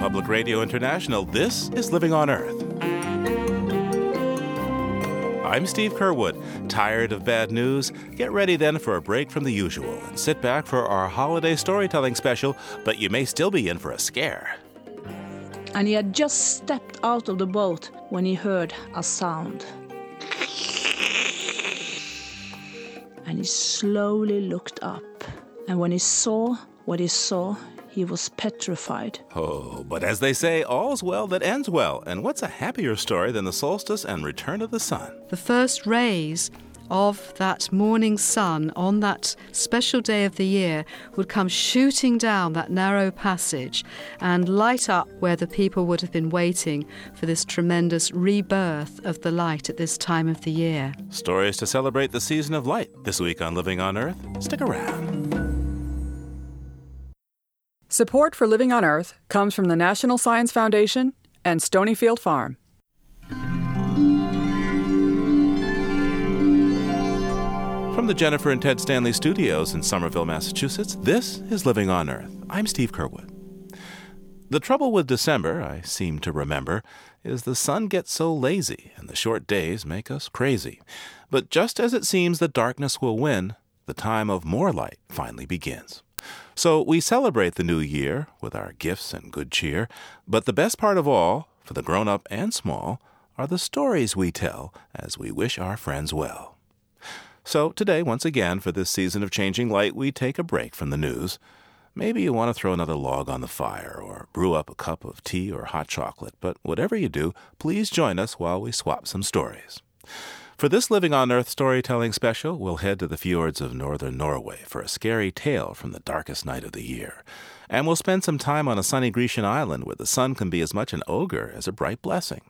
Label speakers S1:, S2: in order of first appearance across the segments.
S1: Public Radio International, this is Living on Earth. I'm Steve Curwood. Tired of bad news? Get ready then for a break from the usual and sit back for our holiday storytelling special, but you may still be in for a scare.
S2: And he had just stepped out of the boat when he heard a sound. And he slowly looked up. And when he saw what he saw, he was petrified.
S1: Oh, but as they say, all's well that ends well. And what's a happier story than the solstice and return of the sun?
S3: The first rays of that morning sun on that special day of the year would come shooting down that narrow passage and light up where the people would have been waiting for this tremendous rebirth of the light at this time of the year.
S1: Stories to celebrate the season of light this week on Living on Earth. Stick around.
S4: Support for Living on Earth comes from the National Science Foundation and Stonyfield Farm.
S1: From the Jennifer and Ted Stanley studios in Somerville, Massachusetts, this is Living on Earth. I'm Steve Curwood. The trouble with December, I seem to remember, is the sun gets so lazy and the short days make us crazy. But just as it seems the darkness will win, the time of more light finally begins. So we celebrate the new year with our gifts and good cheer, but the best part of all, for the grown up and small, are the stories we tell as we wish our friends well. So today, once again, for this season of changing light, we take a break from the news. Maybe you want to throw another log on the fire or brew up a cup of tea or hot chocolate, but whatever you do, please join us while we swap some stories. For this Living on Earth storytelling special, we'll head to the fjords of northern Norway for a scary tale from the darkest night of the year. And we'll spend some time on a sunny Grecian island where the sun can be as much an ogre as a bright blessing.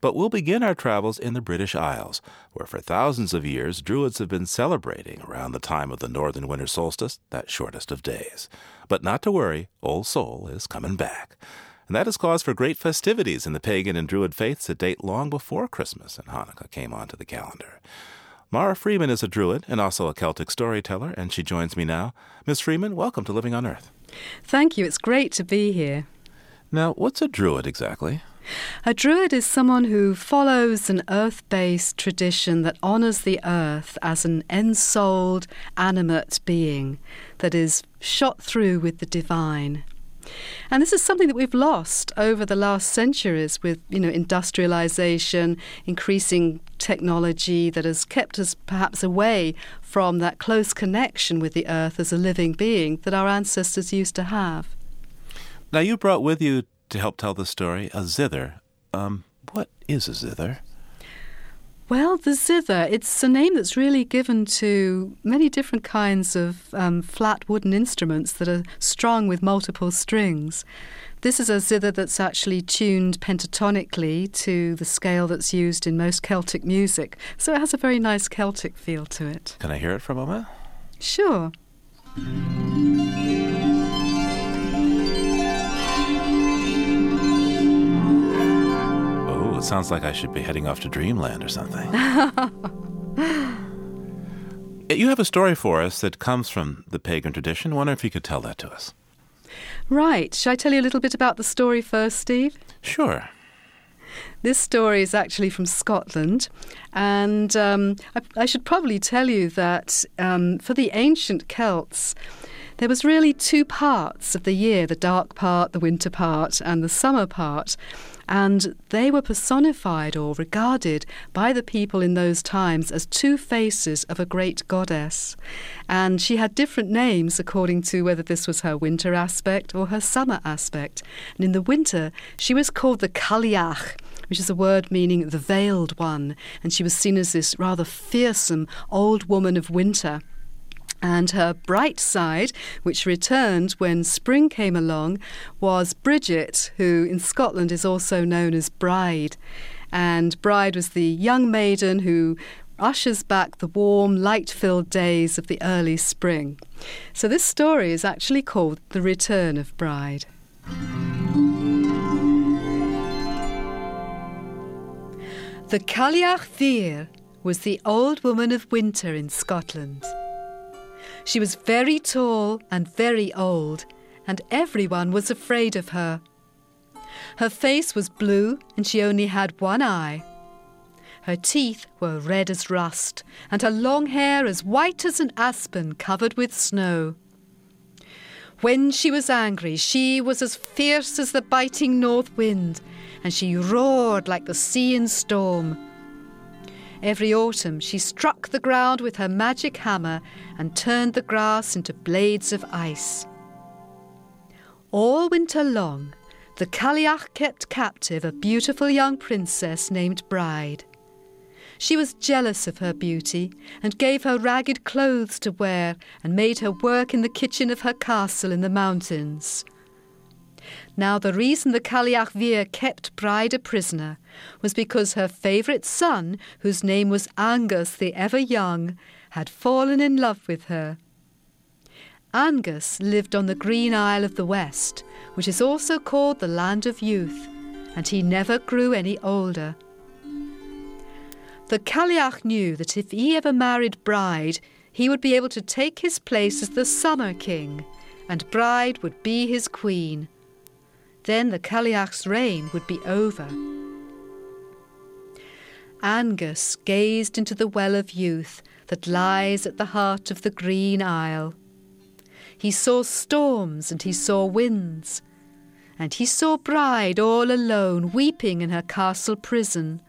S1: But we'll begin our travels in the British Isles, where for thousands of years Druids have been celebrating around the time of the northern winter solstice, that shortest of days. But not to worry, Old Sol is coming back and that is cause for great festivities in the pagan and Druid faiths that date long before Christmas and Hanukkah came onto the calendar. Mara Freeman is a Druid and also a Celtic storyteller, and she joins me now. Miss Freeman, welcome to Living on Earth.
S3: Thank you. It's great to be here.
S1: Now, what's a Druid exactly?
S3: A Druid is someone who follows an earth based tradition that honours the earth as an ensouled, animate being that is shot through with the divine. And this is something that we've lost over the last centuries with, you know, industrialization, increasing technology that has kept us perhaps away from that close connection with the earth as a living being that our ancestors used to have.
S1: Now, you brought with you to help tell the story a zither. Um, what is a zither?
S3: Well, the zither, it's a name that's really given to many different kinds of um, flat wooden instruments that are strung with multiple strings. This is a zither that's actually tuned pentatonically to the scale that's used in most Celtic music, so it has a very nice Celtic feel to it.
S1: Can I hear it for a moment?
S3: Sure.
S1: It sounds like I should be heading off to dreamland or something. you have a story for us that comes from the pagan tradition. I wonder if you could tell that to us.
S3: Right. Shall I tell you a little bit about the story first, Steve?
S1: Sure.
S3: This story is actually from Scotland, and um, I, I, should probably tell you that um, for the ancient Celts, there was really two parts of the year the dark part, the winter part, and the summer part. And they were personified or regarded by the people in those times as two faces of a great goddess. And she had different names according to whether this was her winter aspect or her summer aspect. And in the winter, she was called the Cailleach which is a word meaning the veiled one, and she was seen as this rather fearsome old woman of winter. And her bright side, which returned when spring came along, was Bridget, who in Scotland is also known as Bride. And Bride was the young maiden who ushers back the warm, light filled days of the early spring. So this story is actually called The Return of Bride. The Cailleach Bheur was the old woman of winter in Scotland. She was very tall and very old, and everyone was afraid of her. Her face was blue, and she only had one eye. Her teeth were red as rust, and her long hair as white as an aspen covered with snow. When she was angry, she was as fierce as the biting north wind, and she roared like the sea in storm. Every autumn she struck the ground with her magic hammer and turned the grass into blades of ice. All winter long, the Cailleach kept captive a beautiful young princess named Bride. She was jealous of her beauty and gave her ragged clothes to wear and made her work in the kitchen of her castle in the mountains. Now, the reason the Cailleach Bheur kept Bride a prisoner was because her favourite son, whose name was Angus the Ever Young, had fallen in love with her. Angus lived on the Green Isle of the West, which is also called the Land of Youth, and he never grew any older. The Cailleach knew that if he ever married Bride, he would be able to take his place as the Summer King, and Bride would be his queen. Then the Cailleach's reign would be over. Angus gazed into the well of youth that lies at the heart of the Green Isle. He saw storms and he saw winds, and he saw Bride all alone, weeping in her castle prison.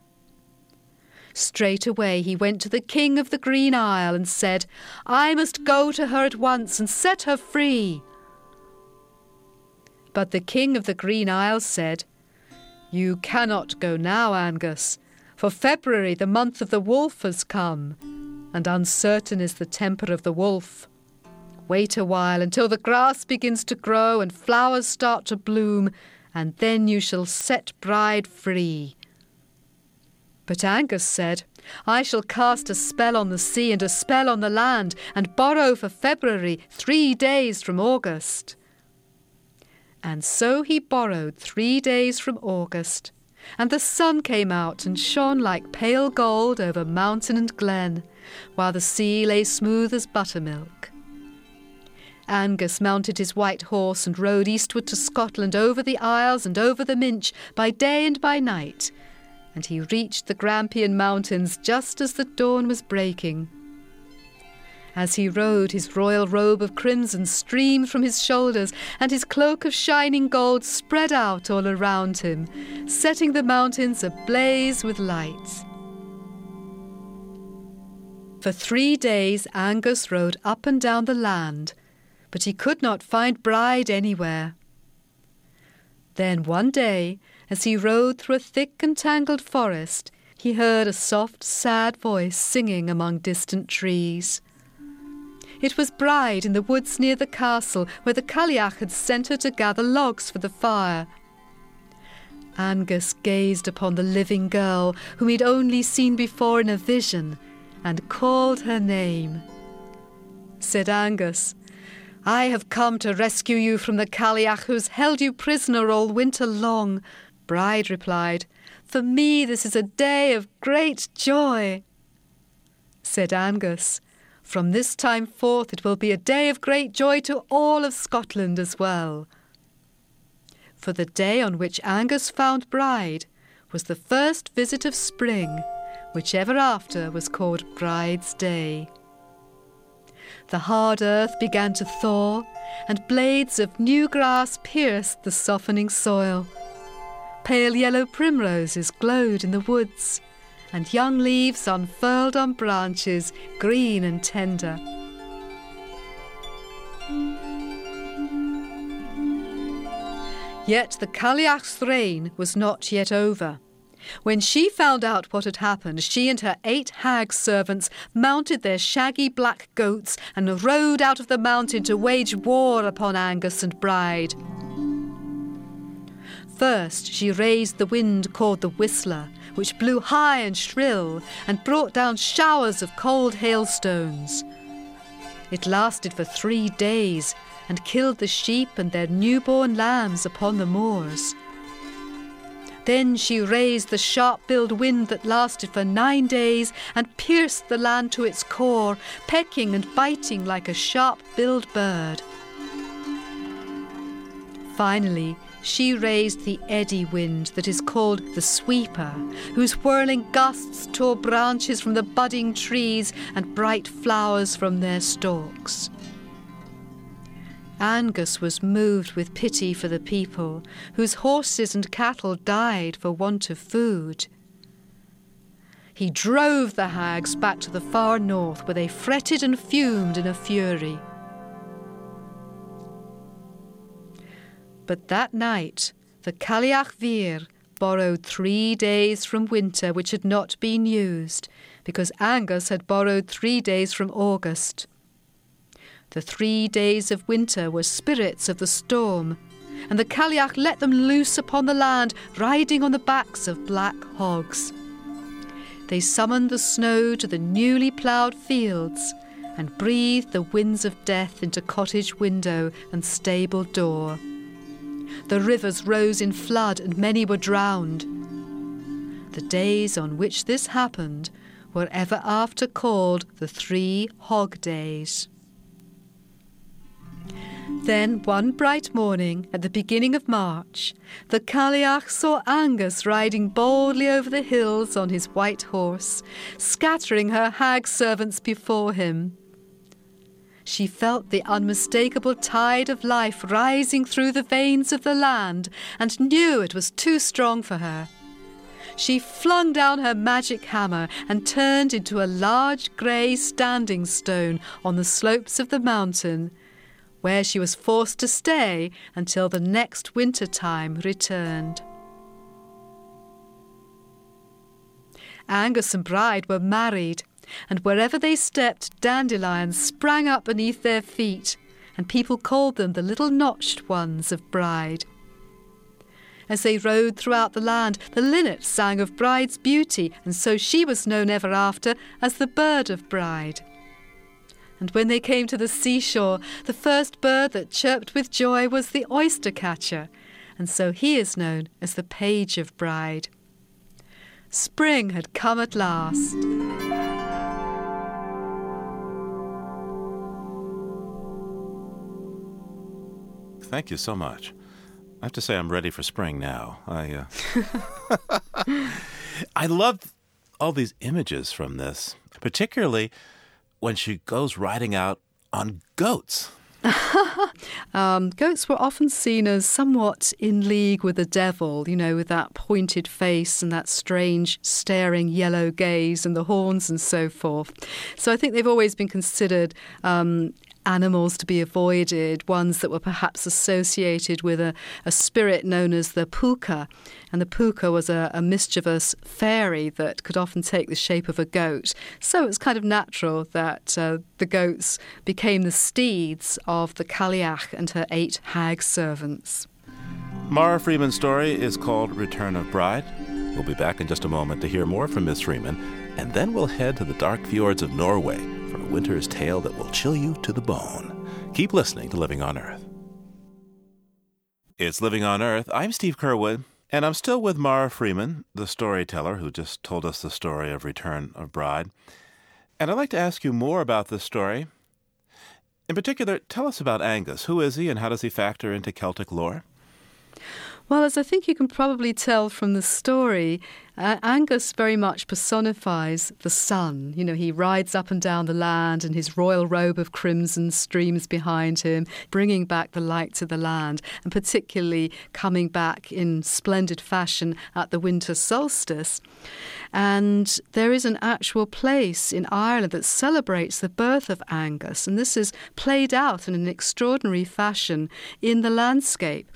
S3: Straightway he went to the king of the Green Isle and said, I must go to her at once and set her free. But the king of the Green Isles said, You cannot go now, Angus, for February, the month of the wolf, has come, and uncertain is the temper of the wolf. Wait a while until the grass begins to grow and flowers start to bloom, and then you shall set Bride free. But Angus said, I shall cast a spell on the sea and a spell on the land, and borrow for February three days from August. And so he borrowed three days from August, and the sun came out and shone like pale gold over mountain and glen, while the sea lay smooth as buttermilk. Angus mounted his white horse and rode eastward to Scotland over the Isles and over the Minch by day and by night, and he reached the Grampian Mountains just as the dawn was breaking. As he rode, his royal robe of crimson streamed from his shoulders, and his cloak of shining gold spread out all around him, setting the mountains ablaze with light. For three days Angus rode up and down the land, but he could not find Bride anywhere. Then one day, as he rode through a thick and tangled forest, he heard a soft, sad voice singing among distant trees. It was Bride in the woods near the castle, where the Cailleach had sent her to gather logs for the fire. Angus gazed upon the living girl, whom he'd only seen before in a vision, and called her name. Said Angus, I have come to rescue you from the Cailleach who's held you prisoner all winter long. Bride replied, For me this is a day of great joy. Said Angus, from this time forth it will be a day of great joy to all of Scotland as well. For the day on which Angus found Bride was the first visit of spring, which ever after was called Bride's Day. The hard earth began to thaw, and blades of new grass pierced the softening soil. Pale yellow primroses glowed in the woods and young leaves unfurled on branches, green and tender. Yet the Cailleach's reign was not yet over. When she found out what had happened, she and her eight hag servants mounted their shaggy black goats and rode out of the mountain to wage war upon Angus and Bride. First, she raised the wind called the Whistler, which blew high and shrill and brought down showers of cold hailstones. It lasted for three days and killed the sheep and their newborn lambs upon the moors. Then she raised the sharp billed wind that lasted for nine days and pierced the land to its core, pecking and biting like a sharp billed bird. Finally, she raised the eddy wind that is called the sweeper, whose whirling gusts tore branches from the budding trees and bright flowers from their stalks. Angus was moved with pity for the people, whose horses and cattle died for want of food. He drove the hags back to the far north, where they fretted and fumed in a fury. But that night, the Cailleach Bheur borrowed three days from winter which had not been used, because Angus had borrowed three days from August. The three days of winter were spirits of the storm, and the Cailleach let them loose upon the land, riding on the backs of black hogs. They summoned the snow to the newly ploughed fields and breathed the winds of death into cottage window and stable door. The rivers rose in flood and many were drowned. The days on which this happened were ever after called the Three Hog Days. Then, one bright morning, at the beginning of March, the Cailleach saw Angus riding boldly over the hills on his white horse, scattering her hag servants before him. She felt the unmistakable tide of life rising through the veins of the land and knew it was too strong for her. She flung down her magic hammer and turned into a large grey standing stone on the slopes of the mountain where she was forced to stay until the next winter time returned. Angus and Bride were married, and wherever they stepped, dandelions sprang up beneath their feet, and people called them the little notched ones of Bride. As they rode throughout the land, the linnet sang of Bride's beauty, and so she was known ever after as the bird of Bride. And when they came to the seashore, the first bird that chirped with joy was the oyster catcher, and so he is known as the page of bride. Spring had come at last.
S1: Thank you so much. I have to say, I'm ready for spring now. I, uh... I love all these images from this, particularly when she goes riding out on goats.
S3: um, goats were often seen as somewhat in league with the devil, you know, with that pointed face and that strange staring yellow gaze and the horns and so forth. So I think they've always been considered um, animals to be avoided, ones that were perhaps associated with a, a spirit known as the puka. And the puka was a, a, mischievous fairy that could often take the shape of a goat. So it's kind of natural that uh, the goats became the steeds of the Cailleach and her eight hag servants.
S1: Mara Freeman's story is called Return of Bride. We'll be back in just a moment to hear more from Miss Freeman, and then we'll head to the dark fjords of Norway winter's tale that will chill you to the bone. Keep listening to Living on Earth. It's Living on Earth. I'm Steve Curwood, and I'm still with Mara Freeman, the storyteller who just told us the story of Return of Bride. And I'd like to ask you more about this story. In particular, tell us about Angus. Who is he, and how does he factor into Celtic lore?
S3: Well, as I think you can probably tell from the story, uh, Angus very much personifies the sun. You know, he rides up and down the land, and his royal robe of crimson streams behind him, bringing back the light to the land, and particularly coming back in splendid fashion at the winter solstice. And there is an actual place in Ireland that celebrates the birth of Angus, and this is played out in an extraordinary fashion in the landscape.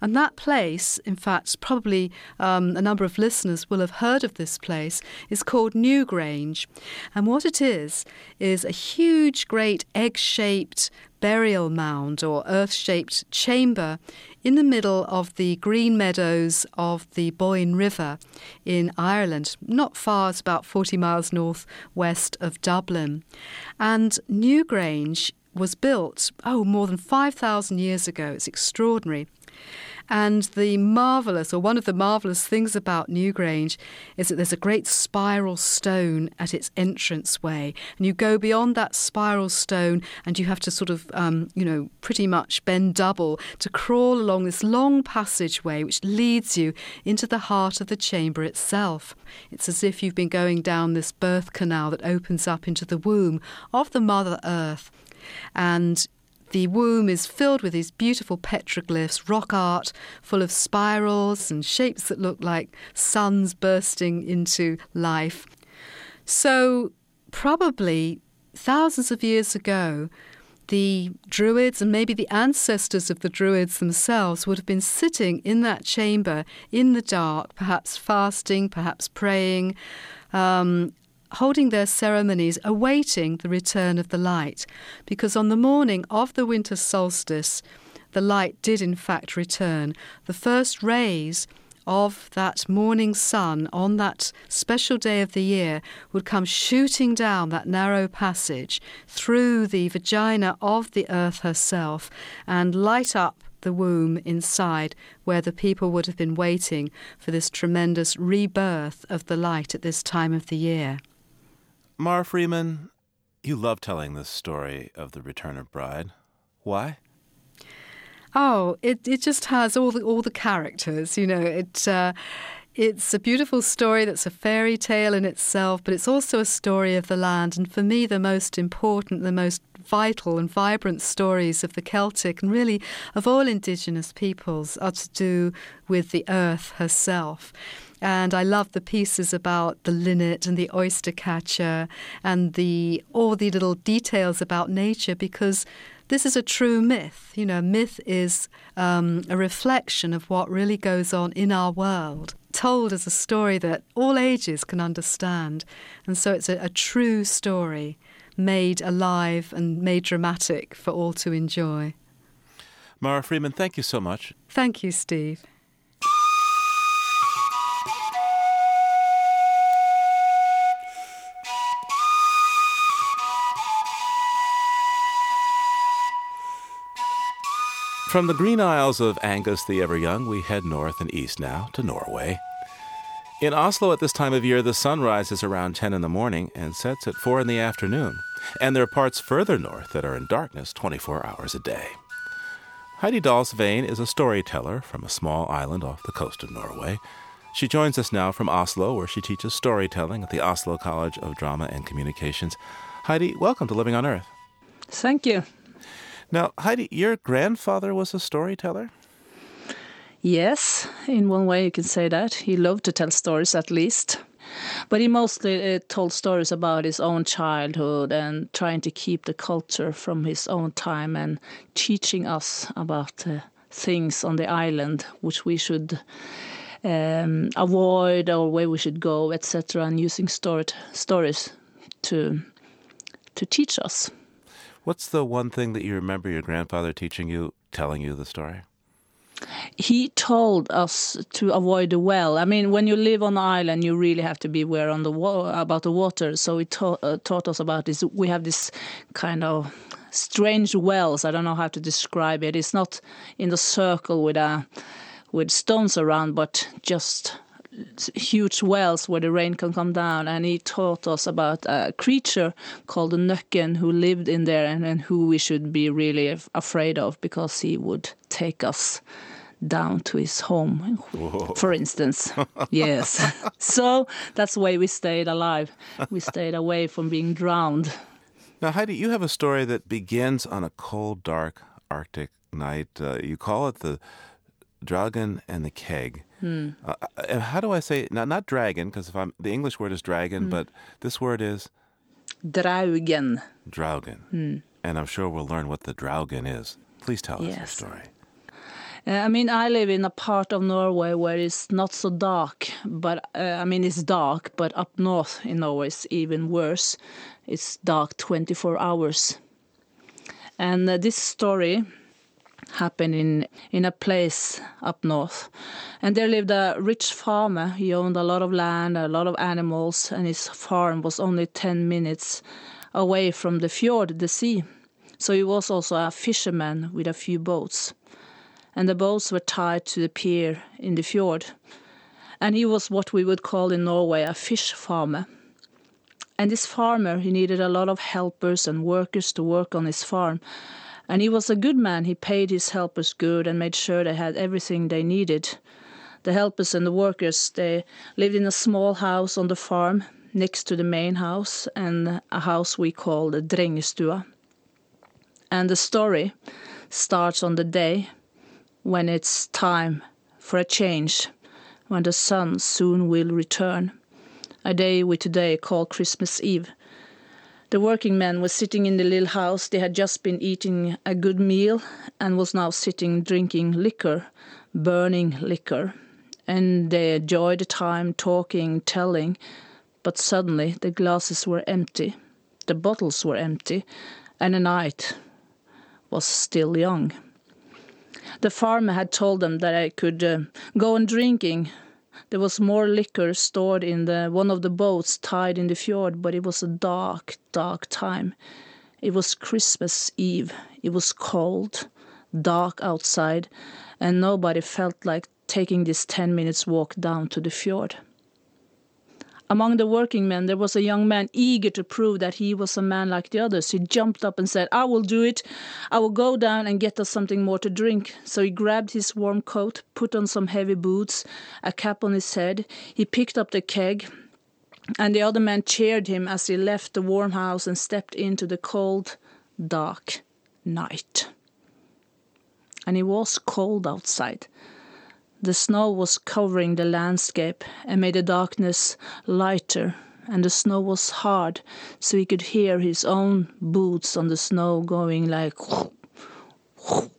S3: And that place, in fact, probably um, a number of listeners will have heard of this place, is called Newgrange. And what it is, is a huge, great egg shaped burial mound or earth shaped chamber in the middle of the green meadows of the Boyne River in Ireland, not far, it's about 40 miles north west of Dublin. And Newgrange was built, oh, more than 5,000 years ago. It's extraordinary. And the marvellous, or one of the marvellous things about Newgrange is that there's a great spiral stone at its entranceway. And you go beyond that spiral stone and you have to sort of, um, you know, pretty much bend double to crawl along this long passageway which leads you into the heart of the chamber itself. It's as if you've been going down this birth canal that opens up into the womb of the Mother Earth. And the womb is filled with these beautiful petroglyphs, rock art full of spirals and shapes that look like suns bursting into life. So, probably thousands of years ago, the Druids and maybe the ancestors of the Druids themselves would have been sitting in that chamber in the dark, perhaps fasting, perhaps praying, um, holding their ceremonies awaiting the return of the light, because on the morning of the winter solstice, the light did in fact return. The first rays of that morning sun on that special day of the year would come shooting down that narrow passage through the vagina of the earth herself and light up the womb inside where the people would have been waiting for this tremendous rebirth of the light at this time of the year.
S1: Mara Freeman, you love telling this story of the return of bride. Why?
S3: Oh, it, it just has all the all the characters. You know, it uh, it's a beautiful story that's a fairy tale in itself, but it's also a story of the land. And for me, the most important, the most vital and vibrant stories of the Celtic and really of all indigenous peoples are to do with the earth herself. And I love the pieces about the linnet and the oyster catcher and the all the little details about nature because this is a true myth. You know, myth is um, a reflection of what really goes on in our world, told as a story that all ages can understand. And so it's a, a true story made alive and made dramatic for all to enjoy.
S1: Mara Freeman, thank you so much.
S3: Thank you, Steve.
S1: From the green isles of Angus the Ever Young, we head north and east now to Norway. In Oslo at this time of year, the sun rises around 10 in the morning and sets at 4 in the afternoon, and there are parts further north that are in darkness 24 hours a day. Heidi Dahlsveen is a storyteller from a small island off the coast of Norway. She joins us now from Oslo, where she teaches storytelling at the Oslo College of Drama and Communications. Heidi, welcome to Living on Earth.
S2: Thank you.
S1: Now, Heidi, your grandfather was a storyteller?
S2: Yes, in one way you can say that. He loved to tell stories at least. But he mostly uh, told stories about his own childhood and trying to keep the culture from his own time and teaching us about uh, things on the island which we should um, avoid or where we should go, etc., and using stored, stories to to teach us.
S1: What's the one thing that you remember your grandfather teaching you, telling you the story?
S2: He told us to avoid the well. I mean, when you live on the island, you really have to be aware on the about the water. So he ta uh, taught us about this. We have this kind of strange wells. I don't know how to describe it. It's not in the circle with a uh, with stones around, but just huge wells where the rain can come down. And he taught us about a creature called the Nøkken who lived in there and, and who we should be really afraid of because he would take us down to his home, Whoa. for instance. yes. so that's why we stayed alive. We stayed away from being drowned.
S1: Now, Heidi, you have a story that begins on a cold, dark Arctic night. Uh, you call it the Dragon and the Keg. Hmm. Uh, uh, how do I say not not dragon? Because if I'm the English word is dragon, hmm. but this word is
S2: draugen.
S1: Draugen, hmm. and I'm sure we'll learn what the draugen is. Please tell yes. us your story.
S2: Uh, I mean, I live in a part of Norway where it's not so dark, but uh, I mean, it's dark, but up north in Norway it's even worse. It's dark 24 hours. And uh, this story happened in in a place up north and there lived a rich farmer he owned a lot of land a lot of animals and his farm was only 10 minutes away from the fjord the sea so he was also a fisherman with a few boats. And the boats were tied to the pier in the fjord. And he was what we would call in Norway a fish farmer. And this farmer, he needed a lot of helpers and workers to work on his farm. And he was a good man. He paid his helpers good and made sure they had everything they needed. The helpers and the workers, they lived in a small house on the farm next to the main house and a house we call the Drengestua. And the story starts on the day when it's time for a change, when the sun soon will return a day we today call Christmas Eve. The working men were sitting in the little house. They had just been eating a good meal and was now sitting drinking liquor, burning liquor. And they enjoyed the time talking, telling, but suddenly the glasses were empty, the bottles were empty, and the night was still young. The farmer had told them that I could uh, go on drinking there was more liquor stored in the one of the boats tied in the fjord, but it was a dark, dark time. It was Christmas Eve. It was cold, dark outside, and nobody felt like taking this 10 minutes walk down to the fjord. Among the working men, there was a young man eager to prove that he was a man like the others. He jumped up and said, I will do it. I will go down and get us something more to drink. So he grabbed his warm coat, put on some heavy boots, a cap on his head. He picked up the keg, and the other man cheered him as he left the warm house and stepped into the cold, dark night. And it was cold outside. The snow was covering the landscape and made the darkness lighter, and the snow was hard, so he could hear his own boots on the snow going like.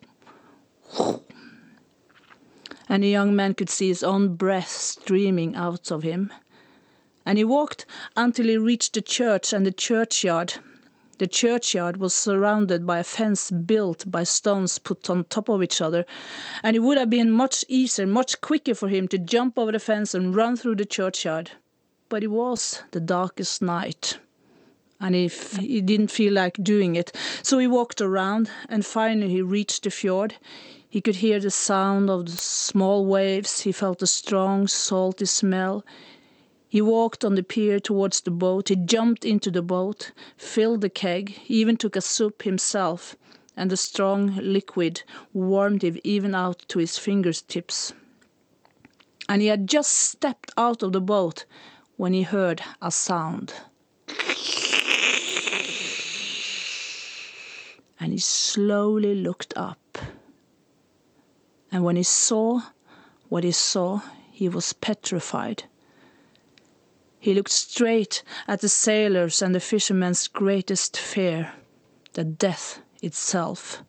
S2: And the young man could see his own breath streaming out of him. And he walked until he reached the church and the churchyard, the churchyard was surrounded by a fence built by stones put on top of each other, and it would have been much easier, much quicker for him to jump over the fence and run through the churchyard. But it was the darkest night, and he, he didn't feel like doing it, so he walked around, and finally he reached the fjord. He could hear the sound of the small waves, he felt the strong, salty smell. He walked on the pier towards the boat. He jumped into the boat, filled the keg, even took a soup himself, and the strong liquid warmed him even out to his fingertips. And he had just stepped out of the boat when he heard a sound. And he slowly looked up. And when he saw what he saw, he was petrified. He looked straight at the sailors and the fishermen's greatest fear, the death itself.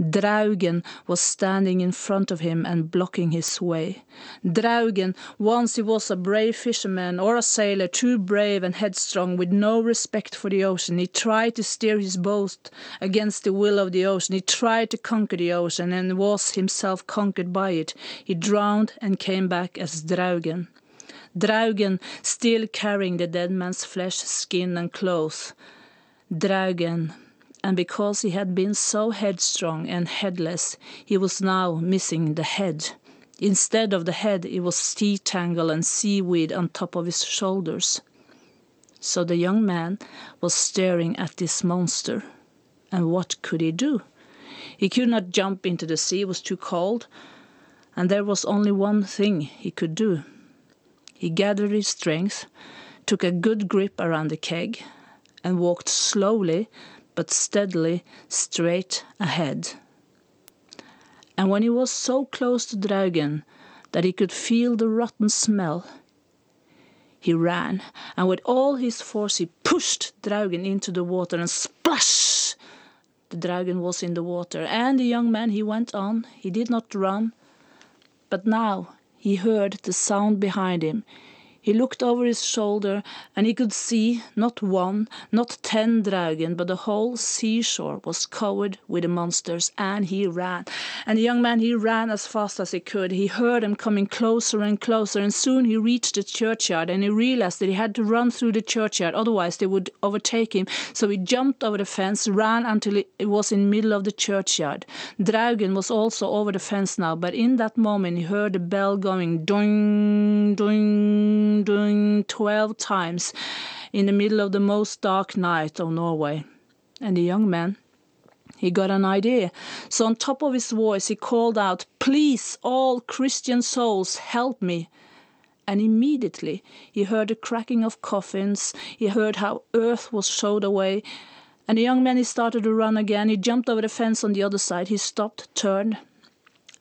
S2: Draugen was standing in front of him and blocking his way. Draugen, once he was a brave fisherman or a sailor, too brave and headstrong, with no respect for the ocean. He tried to steer his boat against the will of the ocean. He tried to conquer the ocean and was himself conquered by it. He drowned and came back as Draugen. Draugen still carrying the dead man's flesh, skin, and clothes. Draugen, and because he had been so headstrong and headless, he was now missing the head. Instead of the head, it was sea tangle and seaweed on top of his shoulders. So the young man was staring at this monster. And what could he do? He could not jump into the sea, it was too cold. And there was only one thing he could do. He gathered his strength, took a good grip around the keg, and walked slowly but steadily straight ahead. And when he was so close to Draugen that he could feel the rotten smell, he ran, and with all his force he pushed Draugen into the water, and splash! The Draugen was in the water, and the young man he went on. He did not run, but now he heard the sound behind him. He looked over his shoulder, and he could see not one, not ten dragon, but the whole seashore was covered with the monsters, and he ran. And the young man, he ran as fast as he could. He heard them coming closer and closer, and soon he reached the churchyard, and he realized that he had to run through the churchyard, otherwise they would overtake him. So he jumped over the fence, ran until it was in the middle of the churchyard. Draugen was also over the fence now, but in that moment he heard the bell going doing, doing, doing twelve times in the middle of the most dark night of Norway. And the young man, he got an idea. So on top of his voice, he called out, Please, all Christian souls, help me. And immediately he heard the cracking of coffins, he heard how earth was showed away, and the young man he started to run again. He jumped over the fence on the other side, he stopped, turned,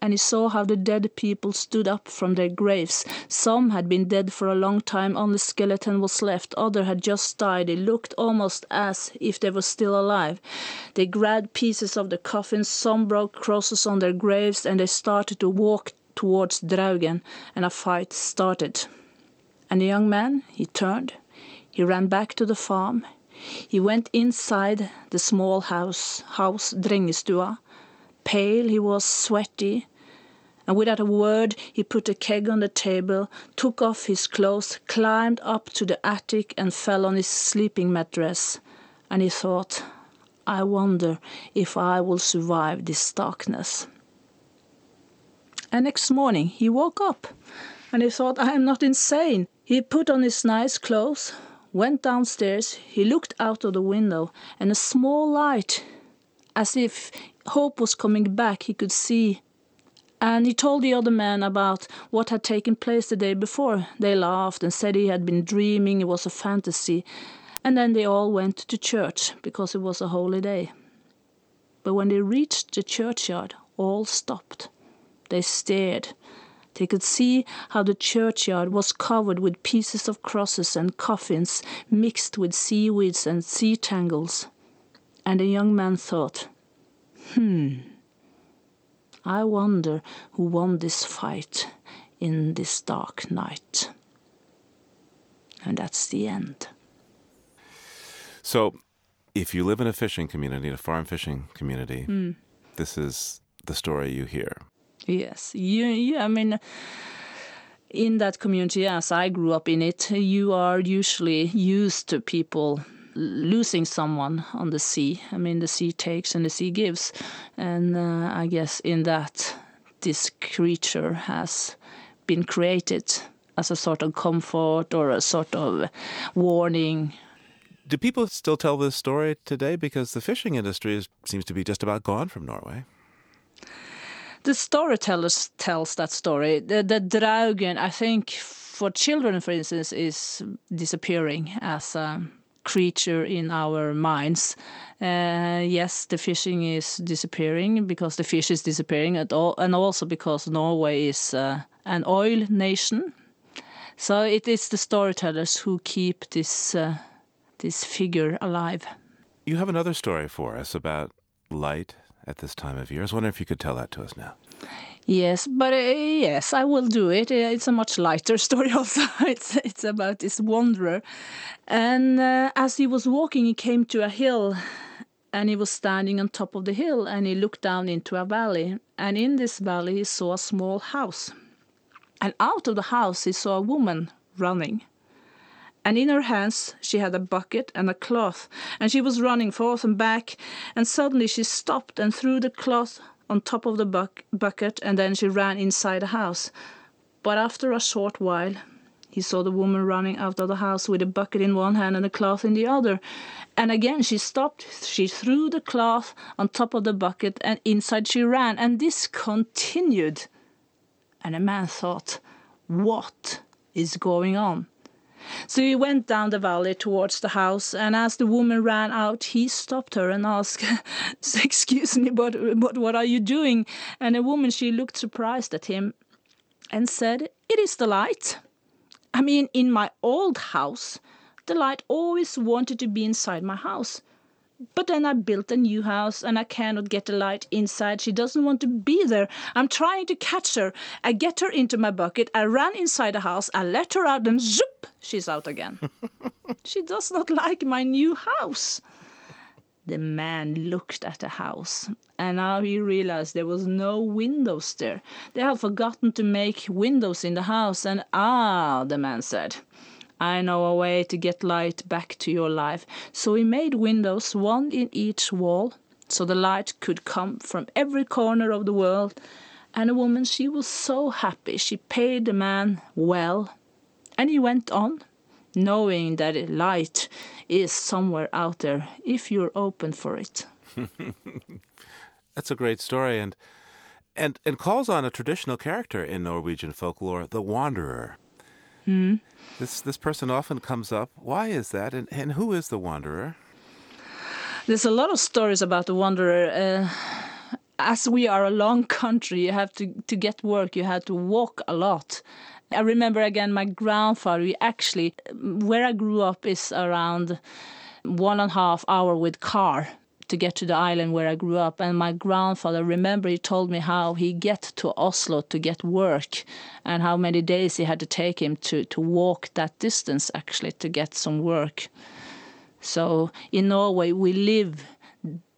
S2: and he saw how the dead people stood up from their graves. Some had been dead for a long time, only skeleton was left. Other had just died. They looked almost as if they were still alive. They grabbed pieces of the coffins, some broke crosses on their graves, and they started to walk towards Draugen, and a fight started. And the young man, he turned. He ran back to the farm. He went inside the small house, house Drengestua, Pale, he was sweaty, and without a word he put a keg on the table, took off his clothes, climbed up to the attic, and fell on his sleeping mattress. And he thought, I wonder if I will survive this darkness. And next morning he woke up, and he thought, I am not insane. He put on his nice clothes, went downstairs, he looked out of the window, and a small light, as if hope was coming back, he could see. And he told the other men about what had taken place the day before. They laughed and said he had been dreaming, it was a fantasy. And then they all went to church because it was a holy day. But when they reached the churchyard, all stopped. They stared. They could see how the churchyard was covered with pieces of crosses and coffins mixed with seaweeds and sea tangles. And the young man thought, Hmm. I wonder who won this fight in this dark night. And that's the end.
S1: So, if you live in a fishing community, a farm fishing community, mm. this is the story you hear.
S2: Yes, you, you, I mean, in that community, as I grew up in it, you are usually used to people losing someone on the sea. I mean, the sea takes and the sea gives, and uh, I guess in that this creature has been created as a sort of comfort or a sort of warning.
S1: Do people still tell this story today? Because the fishing industry is, seems to be just about gone from Norway.
S2: The storyteller tells that story. The, the Draugen, I think, for children, for instance, is disappearing as a creature in our minds. Uh, yes, the fishing is disappearing because the fish is disappearing, at all, and also because Norway is uh, an oil nation. So it is the storytellers who keep this uh, this figure alive.
S1: You have another story for us about light at this time of year. I was wondering if you could tell that to us now.
S2: Yes, but uh, yes, I will do it. Uh, it's a much lighter story also. it's it's about this wanderer, and uh, as he was walking, he came to a hill, and he was standing on top of the hill, and he looked down into a valley, and in this valley he saw a small house, and out of the house he saw a woman running. And in her hands she had a bucket and a cloth, and she was running forth and back, and suddenly she stopped and threw the cloth on top of the buck bucket and then she ran inside the house. But after a short while, he saw the woman running out of the house with a bucket in one hand and a cloth in the other. And again she stopped. She threw the cloth on top of the bucket and inside she ran. And this continued. And the man thought, What is going on? So he went down the valley towards the house, and as the woman ran out, he stopped her and asked, Excuse me, but, but what are you doing? And the woman, she looked surprised at him and said, It is the light. I mean, in my old house, the light always wanted to be inside my house. But then I built a new house and I cannot get the light inside. She doesn't want to be there. I'm trying to catch her. I get her into my bucket. I run inside the house. I let her out and zoop, she's out again. she does not like my new house. The man looked at the house, and now he realized there was no windows there. They had forgotten to make windows in the house, and ah, the man said, I know a way to get light back to your life. So he made windows, one in each wall, so the light could come from every corner of the world. And the woman, she was so happy. She paid the man well. And he went on, knowing that light is somewhere out there if you're open for it.
S1: That's a great story and and and calls on a traditional character in Norwegian folklore, the wanderer.
S2: Hmm.
S1: This this person often comes up. Why is that? And and who is the wanderer?
S2: There's a lot of stories about the wanderer. Uh, as we are a long country, you have to to get work. You have to walk a lot, I remember again my grandfather. We actually, where I grew up is around one and a half hour with car to get to the island where I grew up. And my grandfather, remember, he told me how he get to Oslo to get work, and how many days he had to take him to to walk that distance actually to get some work. So in Norway, we live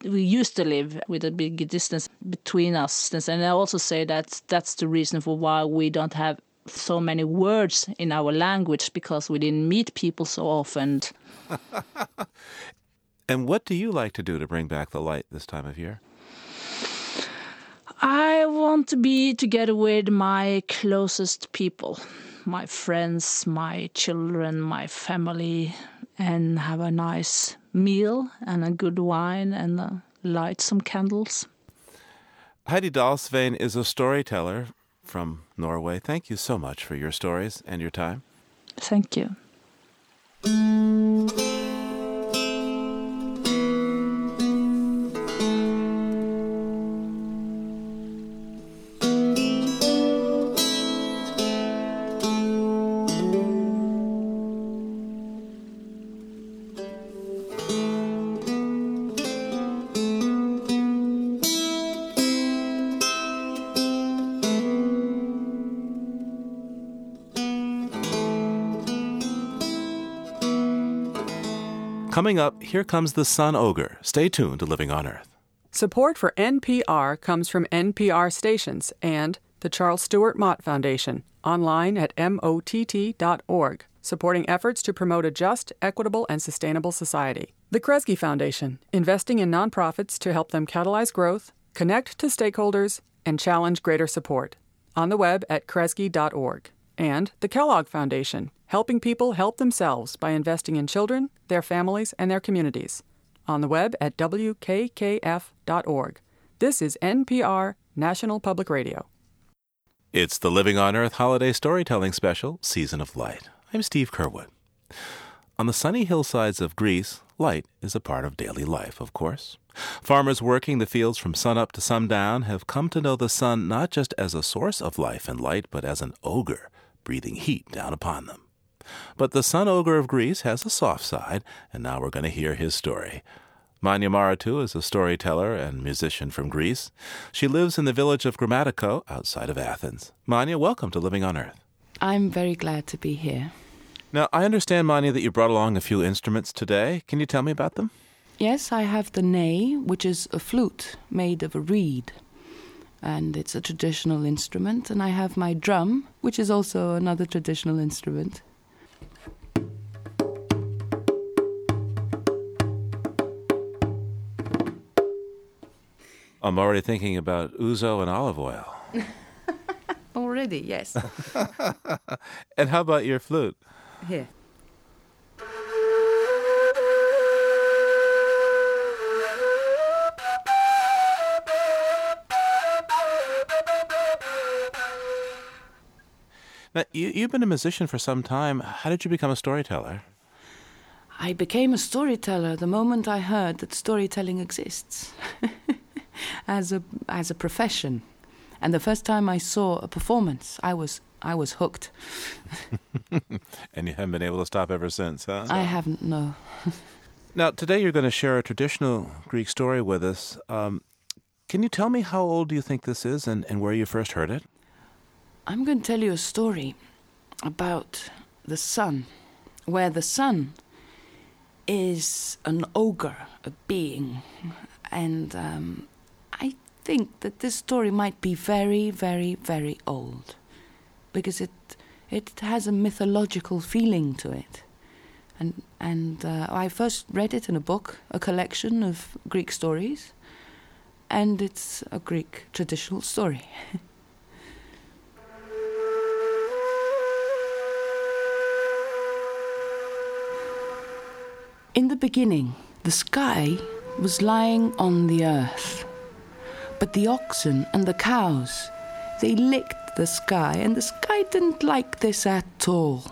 S2: we used to live with a big distance between us. And I also say that that's the reason for why we don't have so many words in our language because we didn't meet people so often.
S1: and what do you like to do to bring back the light this time of year?
S2: I want to be together with my closest people, my friends, my children, my family, and have a nice meal and a good wine and uh, light some candles.
S1: Heidi Dahlsveen is a storyteller from Norway. Thank you so much for your stories and your time.
S2: Thank you.
S1: Coming up, here comes the Sun Ogre. Stay tuned to Living on Earth.
S4: Support for NPR comes from NPR stations and the Charles Stewart Mott Foundation, online at mott.org, supporting efforts to promote a just, equitable, and sustainable society. The Kresge Foundation, investing in nonprofits to help them catalyze growth, connect to stakeholders, and challenge greater support. On the web at kresge.org. And the Kellogg Foundation, helping people help themselves by investing in children, their families, and their communities. On the web at wkkf.org. This is NPR, National Public Radio.
S1: It's the Living on Earth Holiday Storytelling Special, Season of Light. I'm Steve Curwood. On the sunny hillsides of Greece, light is a part of daily life, of course. Farmers working the fields from sunup to sundown have come to know the sun not just as a source of life and light, but as an ogre breathing heat down upon them. But the sun ogre of Greece has a soft side, and now we're going to hear his story. Manya Maratou is a storyteller and musician from Greece. She lives in the village of Grammatiko outside of Athens. Manya, welcome to Living on Earth.
S5: I'm very glad to be here.
S1: Now, I understand, Manya, that you brought along a few instruments today. Can you tell me about them?
S5: Yes, I have the ney, which is a flute made of a reed. And it's a traditional instrument. And I have my drum, which is also another traditional instrument.
S1: I'm already thinking about ouzo and olive oil.
S5: already, yes.
S1: and how about your flute?
S5: Here.
S1: Now, you, you've been a musician for some time. How did you become a storyteller?
S5: I became a storyteller the moment I heard that storytelling exists. as a as a profession. And the first time I saw a performance, I was I was hooked.
S1: and you haven't been able to stop ever since, huh?
S5: I haven't, no.
S1: Now, today you're going to share a traditional Greek story with us. Um, can you tell me how old do you think this is and, and where you first heard it?
S5: I'm going to tell you a story about the sun, where the sun is an ogre, a being. And um, I think that this story might be very, very, very old because it, it has a mythological feeling to it. And, and uh, I first read it in a book, a collection of Greek stories, and it's a Greek traditional story. In the beginning, the sky was lying on the earth. But the oxen and the cows, they licked the sky, and the sky didn't like this at all.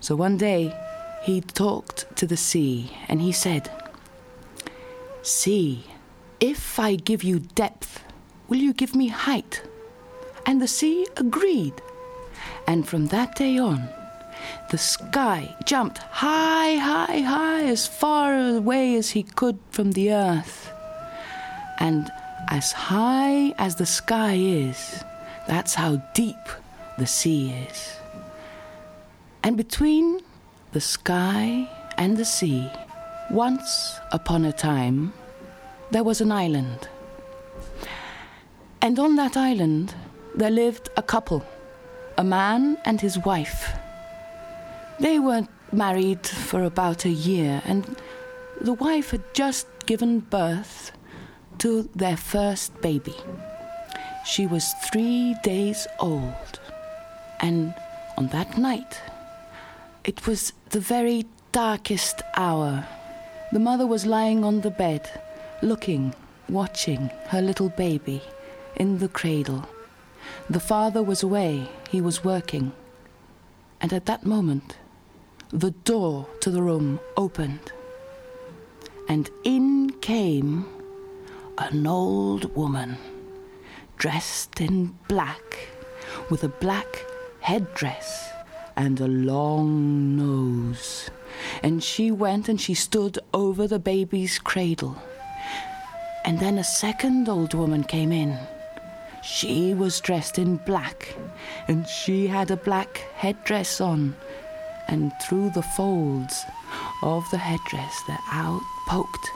S5: So one day, he talked to the sea, and he said, Sea, if I give you depth, will you give me height? And the sea agreed. And from that day on, the sky jumped high, high, high, as far away as he could from the earth. And as high as the sky is, that's how deep the sea is. And between the sky and the sea, once upon a time, there was an island. And on that island, there lived a couple, a man and his wife. They were married for about a year, and the wife had just given birth to their first baby. She was three days old, and on that night, it was the very darkest hour. The mother was lying on the bed, looking, watching her little baby in the cradle. The father was away, he was working. And at that moment, the door to the room opened, and in came an old woman, dressed in black, with a black headdress and a long nose. And she went and she stood over the baby's cradle. And then a second old woman came in. She was dressed in black, and she had a black headdress on and through the folds of the headdress that out poked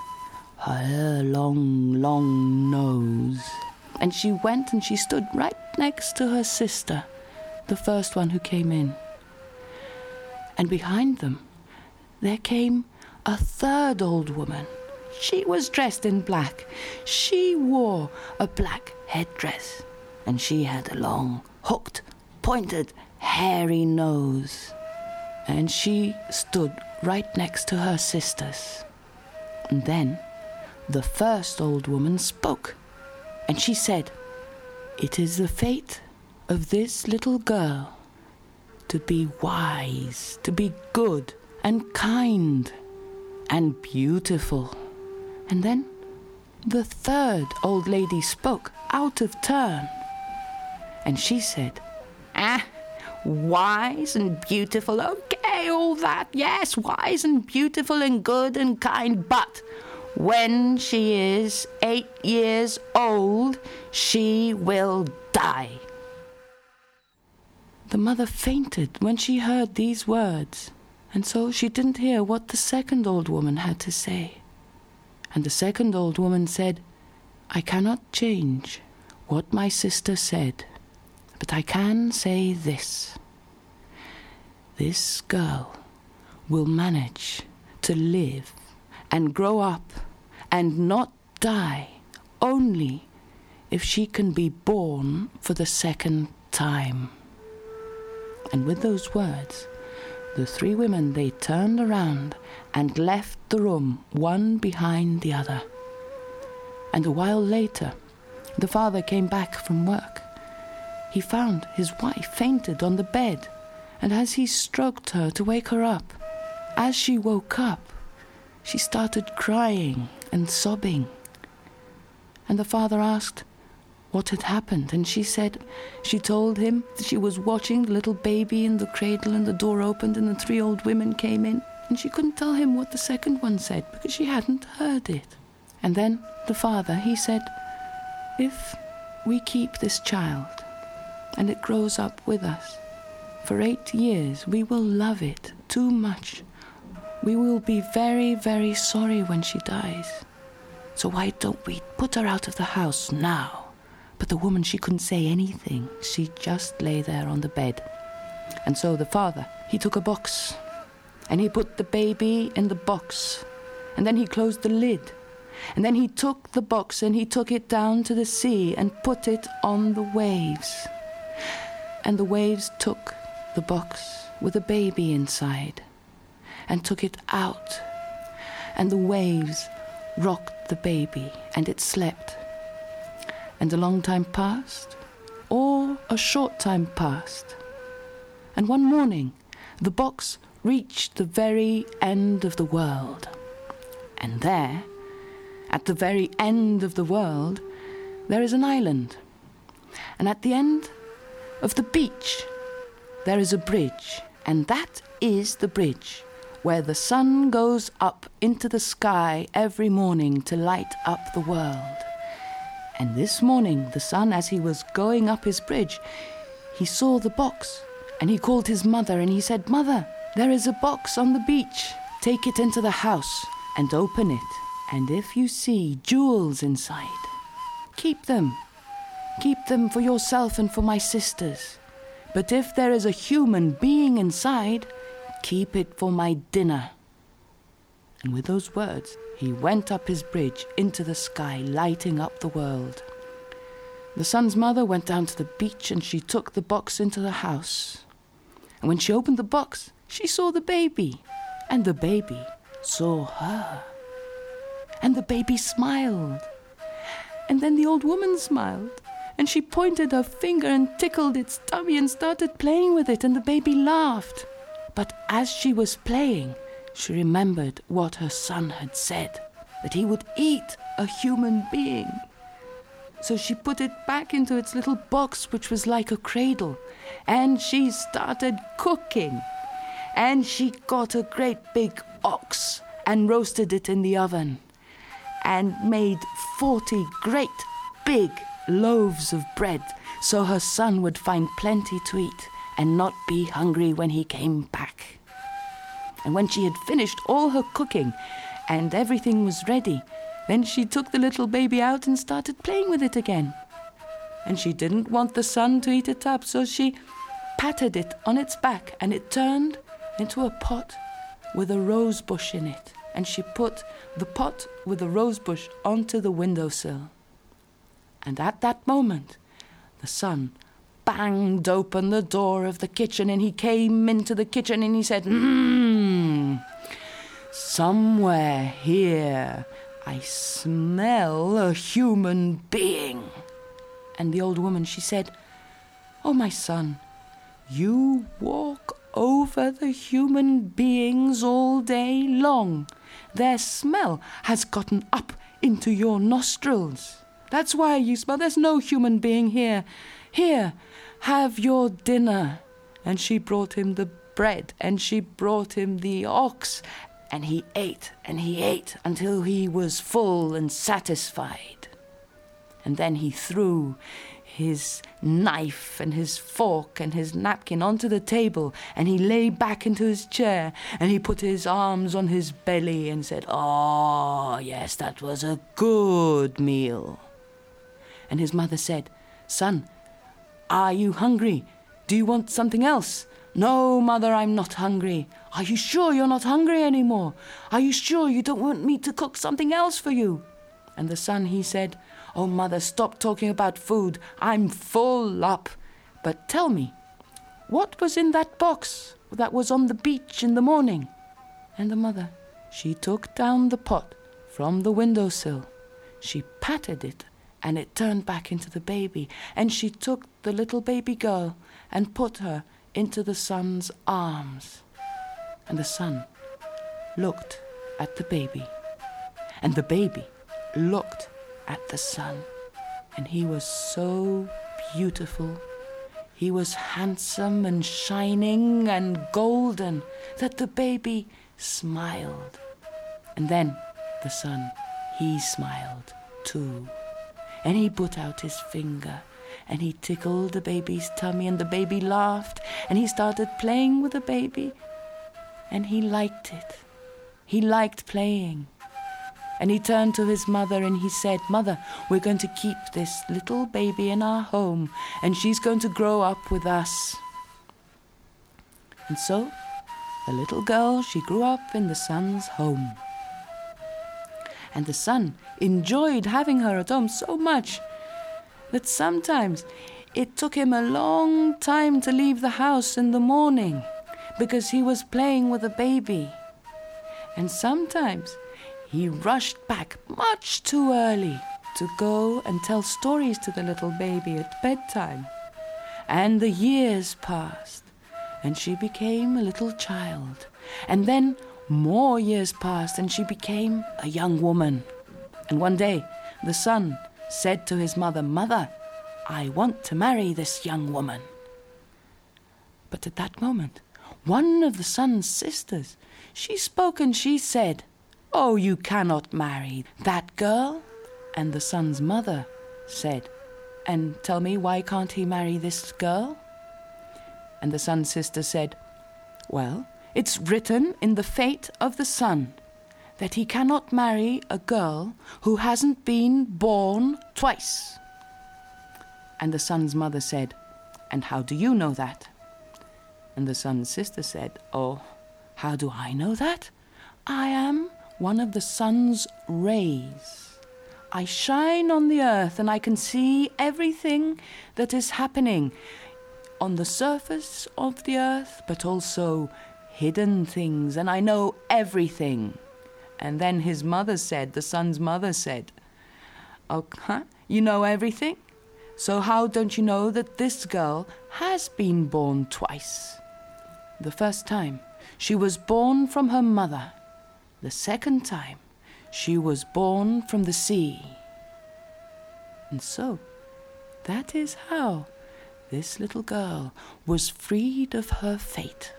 S5: her long, long nose. And she went and she stood right next to her sister, the first one who came in. And behind them, there came a third old woman. She was dressed in black. She wore a black headdress, and she had a long, hooked, pointed, hairy nose and she stood right next to her sisters. And then the first old woman spoke, and she said, It is the fate of this little girl to be wise, to be good and kind and beautiful. And then the third old lady spoke out of turn, and she said, Ah, wise and beautiful, okay, all that, yes, wise and beautiful and good and kind, but when she is eight years old, she will die. The mother fainted when she heard these words, and so she didn't hear what the second old woman had to say. And the second old woman said, I cannot change what my sister said. But I can say this this girl will manage to live and grow up and not die only if she can be born for the second time. And with those words, the three women they turned around and left the room one behind the other. And a while later, the father came back from work he found his wife fainted on the bed, and as he stroked her to wake her up, as she woke up, she started crying and sobbing. And the father asked what had happened, and she said she told him that she was watching the little baby in the cradle, and the door opened, and the three old women came in. And she couldn't tell him what the second one said because she hadn't heard it. And then the father, he said, If we keep this child and it grows up with us for eight years, we will love it too much. We will be very, very sorry when she dies. So why don't we put her out of the house now? But the woman, she couldn't say anything. She just lay there on the bed. And so the father, he took a box and he put the baby in the box. And then he closed the lid. And then he took the box and he took it down to the sea and put it on the waves. And the waves took the box with a baby inside and took it out. And the waves rocked the baby and it slept. And a long time passed, or a short time passed. And one morning, the box reached the very end of the world. And there, at the very end of the world, there is an island. And at the end of the beach, there is a bridge. And that is the bridge where the sun goes up into the sky every morning to light up the world. And this morning, the sun, as he was going up his bridge, he saw the box and he called his mother and he said, Mother, there is a box on the beach. Take it into the house and open it. And if you see jewels inside, keep them. Keep them for yourself and for my sisters. But if there is a human being inside, keep it for my dinner. And with those words, he went up his bridge into the sky, lighting up the world. The sun's mother went down to the beach and she took the box into the house. And when she opened the box, she saw the baby, and the baby saw her. And the baby smiled. And then the old woman smiled, and she pointed her finger and tickled its tummy and started playing with it, and the baby laughed. But as she was playing, she remembered what her son had said that he would eat a human being. So she put it back into its little box, which was like a cradle, and she started cooking. And she got a great big ox and roasted it in the oven, and made 40 great big loaves of bread so her son would find plenty to eat and not be hungry when he came back. And when she had finished all her cooking and everything was ready, then she took the little baby out and started playing with it again. And she didn't want the sun to eat it up, so she patted it on its back and it turned into a pot with a rose bush in it. And she put the pot with the rose bush onto the windowsill. And at that moment, the son banged open the door of the kitchen and he came into the kitchen and he said, Mmm, somewhere here I smell a human being. And the old woman, she said, Oh, my son, you walk over the human beings all day long. Their smell has gotten up into your nostrils. That's why you smell. There's no human being here. Here, have your dinner. And she brought him the bread, and she brought him the ox, and he ate and he ate until he was full and satisfied. And then he threw his knife and his fork and his napkin onto the table, and he lay back into his chair, and he put his arms on his belly and said, Oh, yes, that was a good meal. And his mother said, Son, are you hungry? Do you want something else? No, mother, I'm not hungry. Are you sure you're not hungry anymore? Are you sure you don't want me to cook something else for you? And the son, he said, Oh, mother, stop talking about food. I'm full up. But tell me, what was in that box that was on the beach in the morning? And the mother, she took down the pot from the windowsill. She patted it and it turned back into the baby. And she took the little baby girl and put her into the sun's arms. And the sun looked at the baby. And the baby looked at the sun. And he was so beautiful. He was handsome and shining and golden that the baby smiled. And then the sun, he smiled too. And he put out his finger and he tickled the baby's tummy, and the baby laughed, and he started playing with the baby, and he liked it. He liked playing. And he turned to his mother and he said, Mother, we're going to keep this little baby in our home, and she's going to grow up with us. And so, the little girl, she grew up in the sun's home. And the sun enjoyed having her at home so much that sometimes it took him a long time to leave the house in the morning because he was playing with a baby. And sometimes he rushed back much too early to go and tell stories to the little baby at bedtime. And the years passed, and she became a little child. And then more years passed, and she became a young woman. And one day, the sun said to his mother, Mother, I want to marry this young woman. But at that moment, one of the sun's sisters, she spoke and she said, Oh, you cannot marry that girl. And the sun's mother said, And tell me, why can't he marry this girl? And the sun's sister said, Well, it's written in the fate of the sun that he cannot marry a girl who hasn't been born twice. And the sun's mother said, And how do you know that? And the sun's sister said, Oh, how do I know that? I am one of the sun's rays. I shine on the earth and I can see everything that is happening on the surface of the earth, but also hidden things, and I know everything. And then his mother said, the sun's mother said, Oh, huh? You know everything? So how don't you know that this girl has been born twice? The first time, she was born from her mother. The second time, she was born from the sea. And so, that is how this little girl was freed of her fate.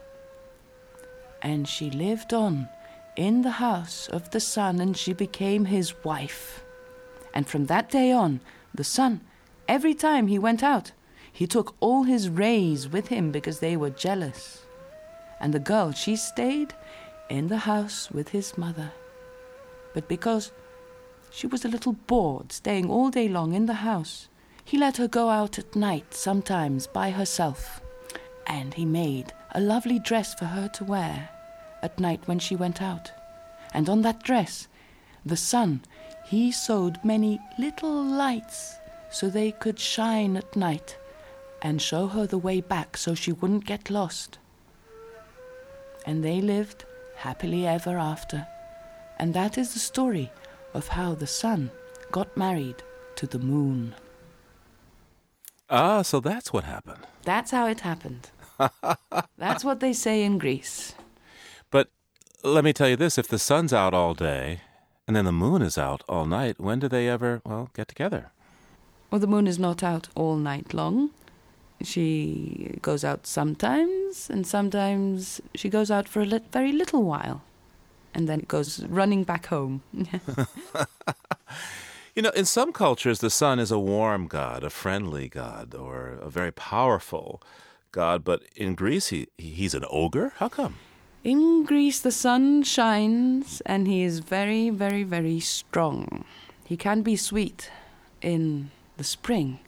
S5: And she lived on in the house of the sun, and she became his wife. And from that day on, the sun, every time he went out, he took all his rays with him because they were jealous. And the girl, she stayed in the house with his mother. But because she was a little bored staying all day long in the house, he let her go out at night sometimes by herself. And he made a lovely dress for her to wear at night when she went out. And on that dress, the sun, he sewed many little lights so they could shine at night and show her the way back so she wouldn't get lost. And they lived happily ever after. And that is the story of how the sun got married to the moon.
S1: Ah, so that's what happened.
S5: That's how it happened. That's what they say in Greece.
S1: Let me tell you this if the sun's out all day and then the moon is out all night, when do they ever, well, get together?
S5: Well, the moon is not out all night long. She goes out sometimes, and sometimes she goes out for a lit- very little while, and then goes running back home.
S1: You know, in some cultures, the sun is a warm god, a friendly god, or a very powerful god. But in Greece, he, he's an ogre? How come?
S5: In Greece, the sun shines, and he is very, very, very strong. He can be sweet in the spring,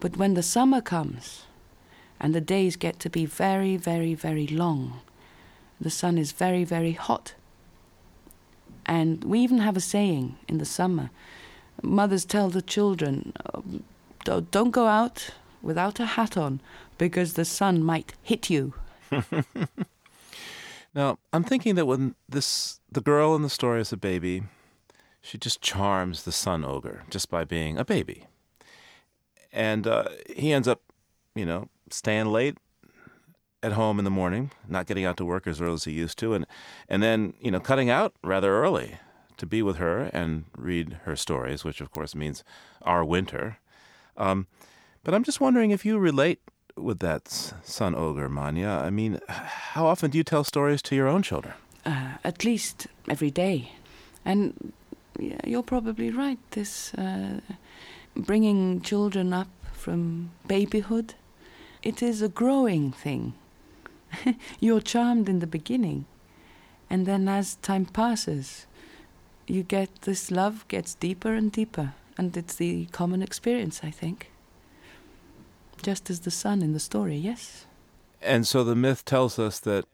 S5: but when the summer comes and the days get to be very, very, very long, the sun is very, very hot. And we even have a saying in the summer mothers tell the children, um, "Don't- don't go out without a hat on because the sun might hit you.
S1: Now, I'm thinking that when this the girl in the story is a baby, she just charms the sun ogre just by being a baby, and uh, he ends up, you know, staying late at home in the morning, not getting out to work as early as he used to, and and then you know cutting out rather early to be with her and read her stories, which of course means our winter. Um, but I'm just wondering if you relate with that son ogre, Manya. I mean, how often do you tell stories to your own children?
S5: uh, at least every day. And yeah, you're probably right. This uh, bringing children up from babyhood, it is a growing thing. you're charmed in the beginning, and then as time passes, you get this love gets deeper and deeper, and it's the common experience, I think. Just as the sun in the story, yes.
S1: And so the myth tells us that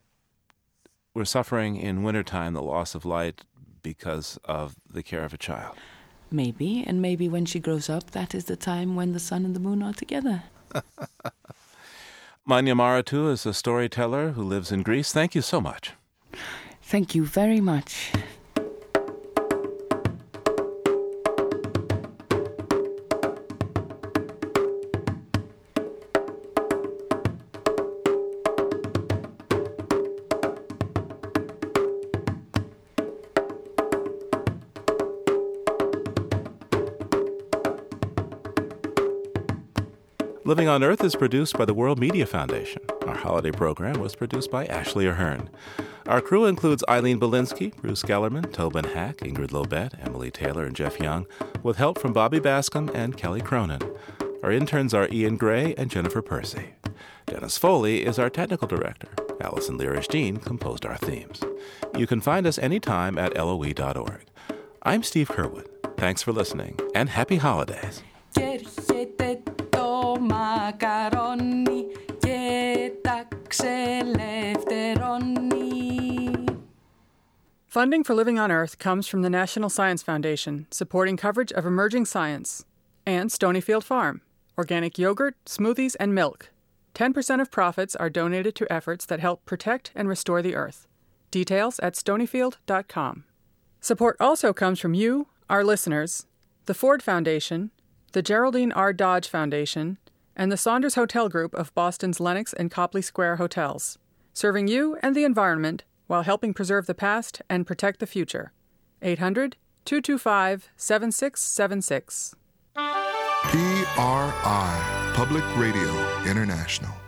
S1: we're suffering in wintertime the loss of light because of the care of a child.
S5: Maybe, and maybe when she grows up, that is the time when the sun and the moon are together.
S1: Manya Maratou is a storyteller who lives in Greece. Thank you so much.
S5: Thank you very much.
S1: Living on Earth is produced by the World Media Foundation. Our holiday program was produced by Ashley Ahern. Our crew includes Eileen Bolinsky, Bruce Gellerman, Tobin Hack, Ingrid Lobet, Emily Taylor, and Jeff Young, with help from Bobby Bascomb and Kelly Cronin. Our interns are Ian Gray and Jennifer Percy. Dennis Foley is our technical director. Allison Lirish Dean composed our themes. You can find us anytime at loe.org. I'm Steve Curwood. Thanks for listening, and happy holidays μακαρόνι και τα
S4: Funding for Living on Earth comes from the National Science Foundation, supporting coverage of emerging science, and Stonyfield Farm, organic yogurt, smoothies, and milk. 10% of profits are donated to efforts that help protect and restore the earth. Details at stonyfield.com. Support also comes from you, our listeners, the Ford Foundation, the Geraldine R. Dodge Foundation, and the Saunders Hotel Group of Boston's Lenox and Copley Square hotels, serving you and the environment while helping preserve the past and protect the future. 800 225 7676.
S6: PRI, Public Radio International.